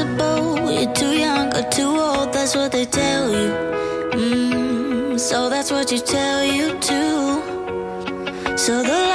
impossible. You're too young or too old, that's what they tell you. Mm, so that's what you tell you too. So the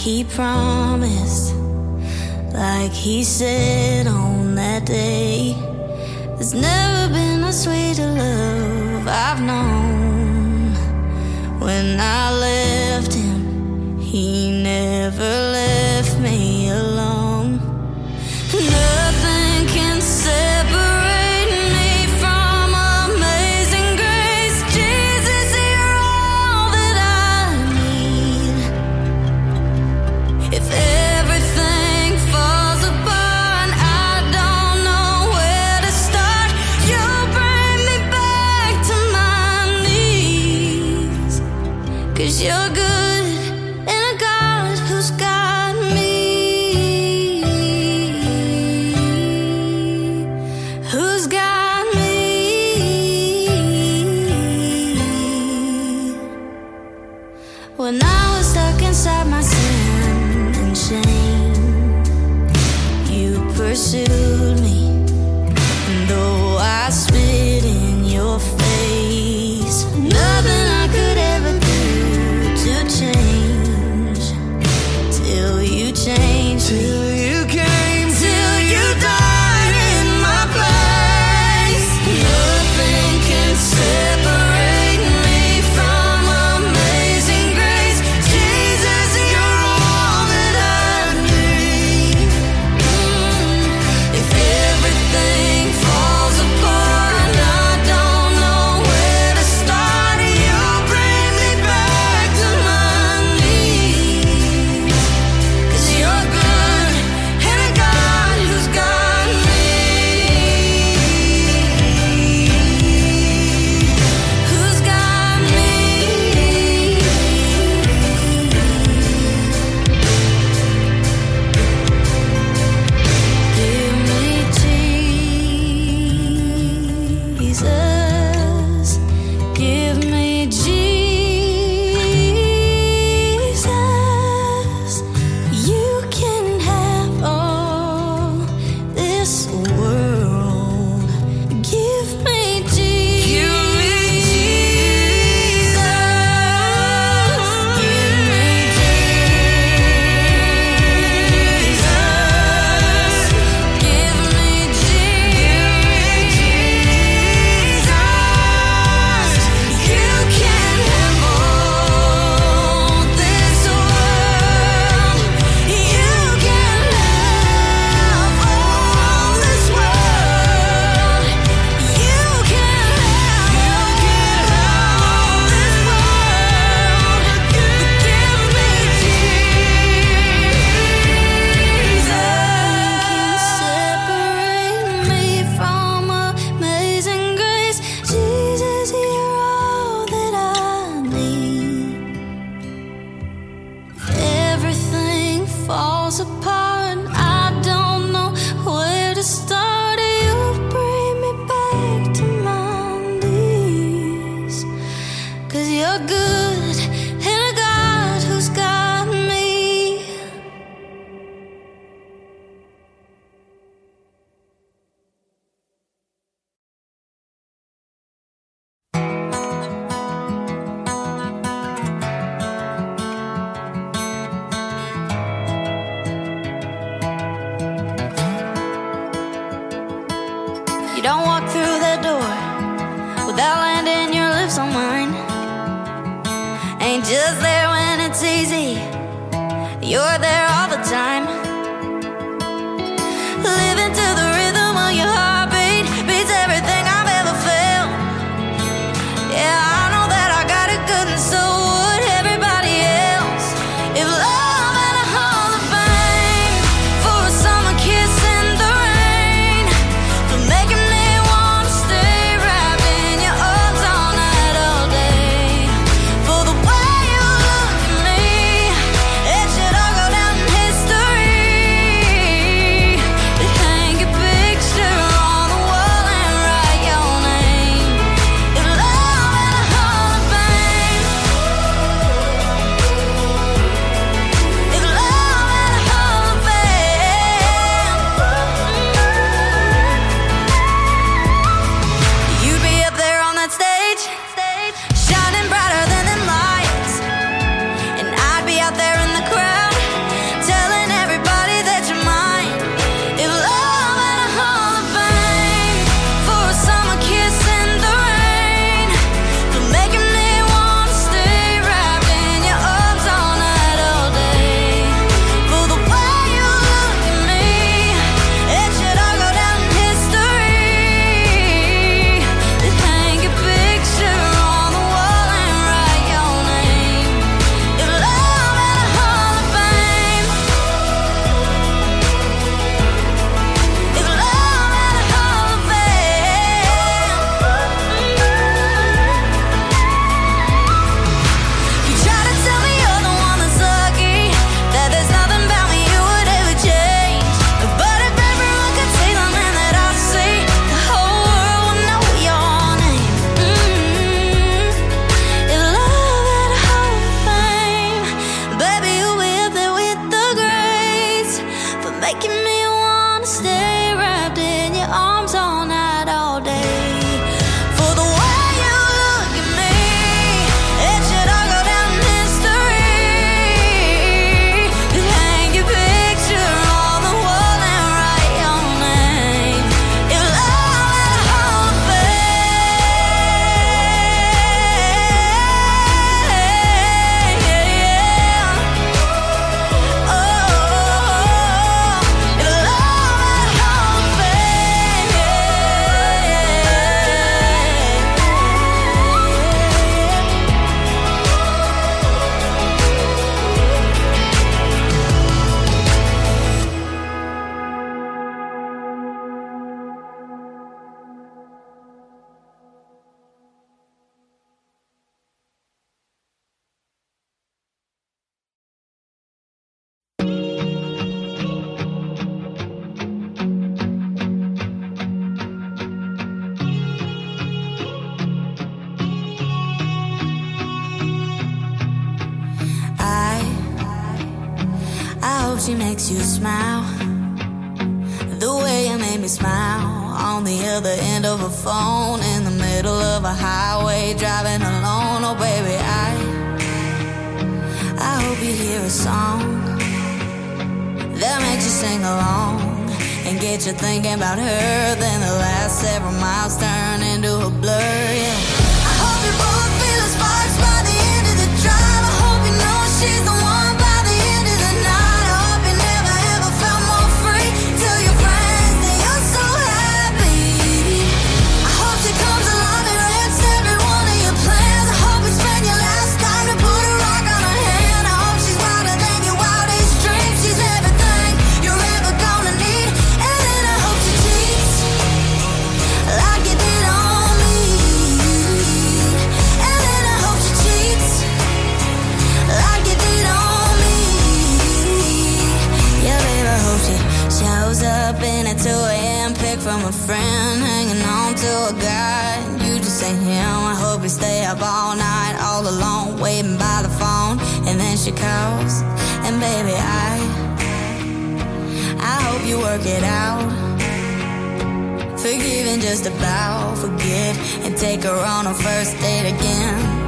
he promised, like he said on that day. There's never been a sweeter love I've known. When I left him, he just there when it's easy, you're there all the time. making me wanna stay wrapped in your arms all night. She makes you smile. The way you made me smile on the other end of a phone in the middle of a highway driving alone. Oh, baby, I I hope you hear a song that makes you sing along and get you thinking about her. Then the last several miles turn into a blur. Yeah. I hope you both feel the sparks by the end of the drive. I hope you know she's the one. Then she calls, and baby, I, I hope you work it out. Forgive and just about forget, and take her on a first date again.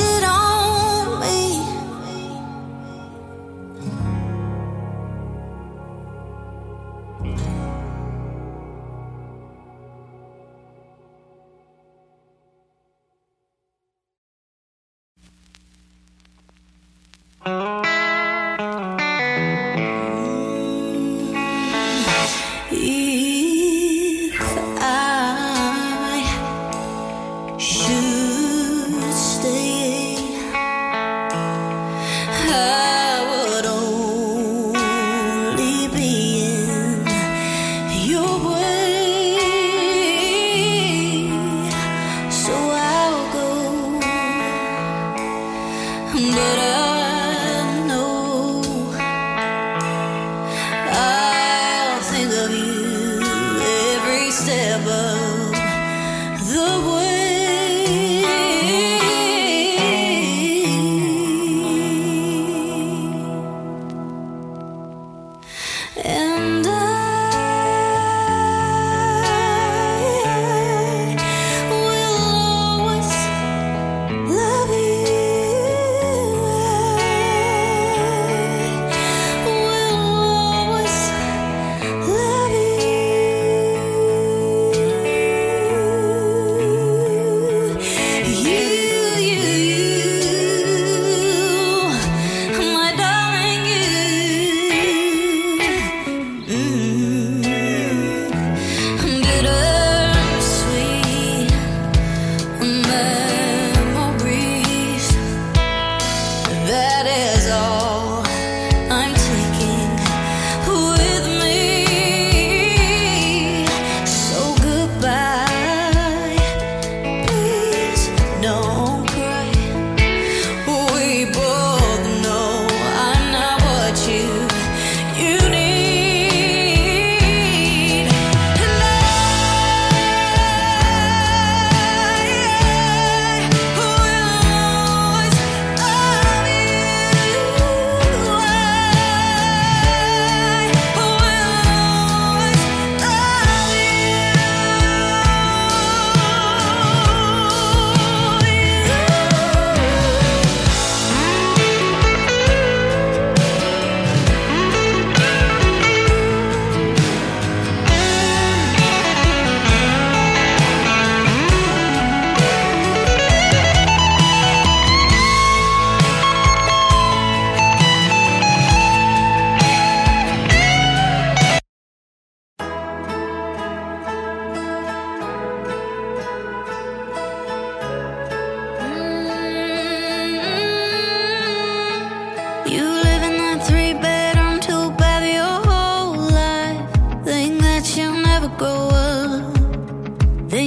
Did on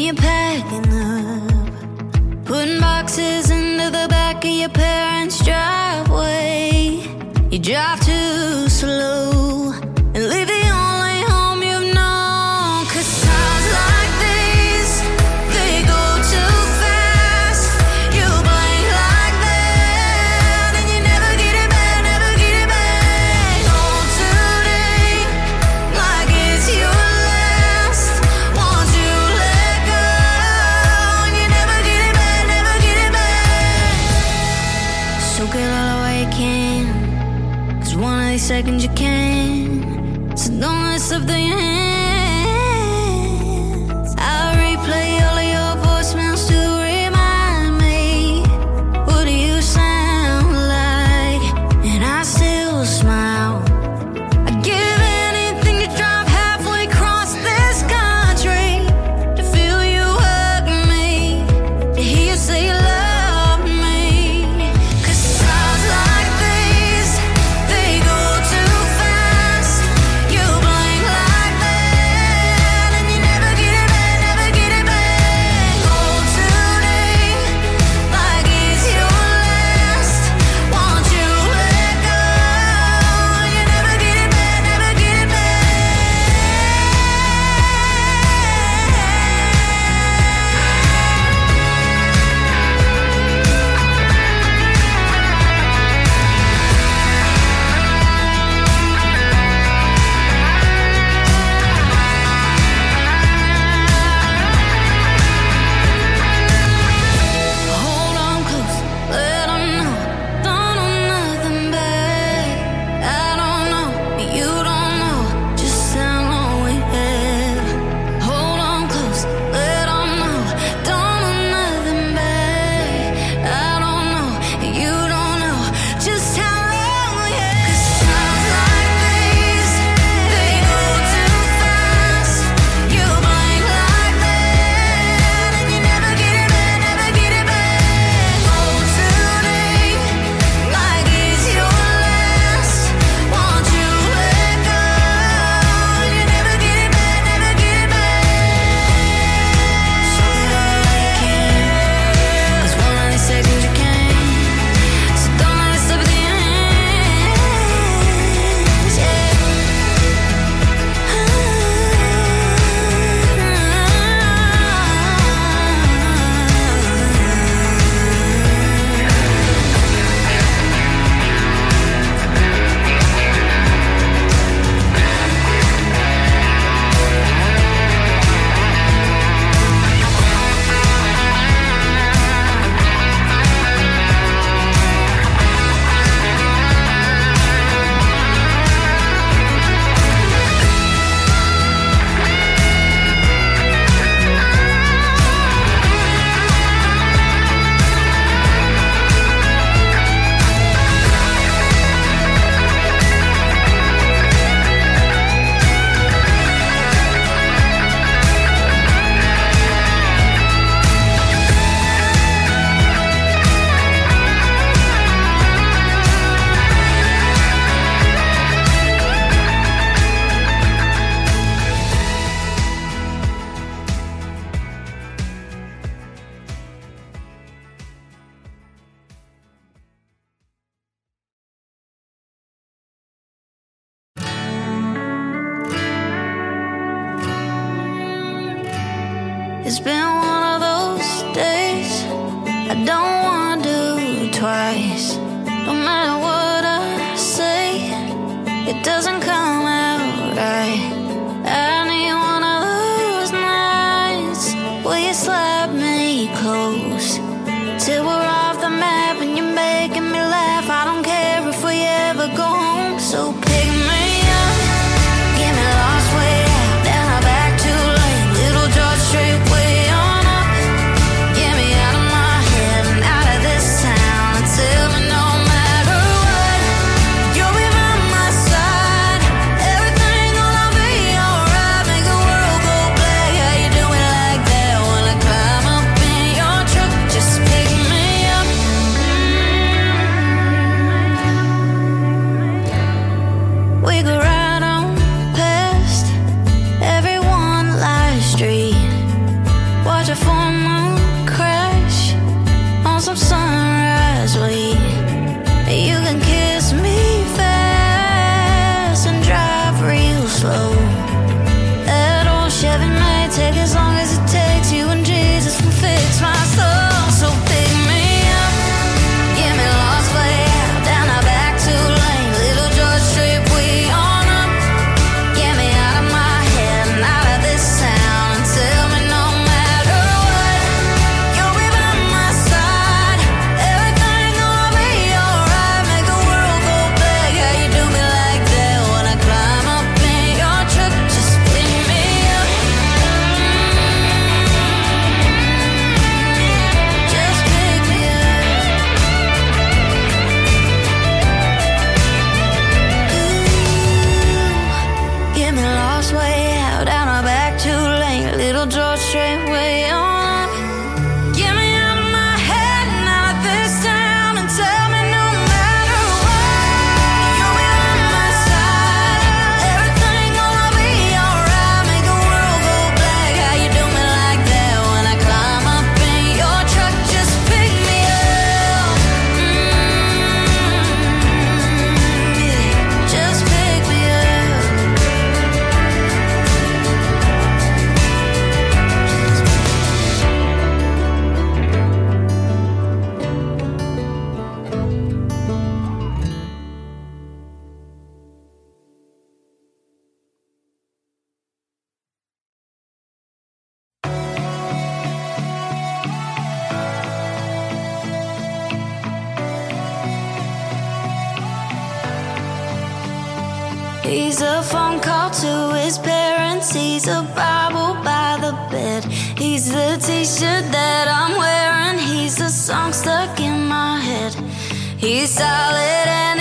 you're packing up, putting boxes into till He's a Bible by the bed. He's the t shirt that I'm wearing. He's a song stuck in my head. He's solid and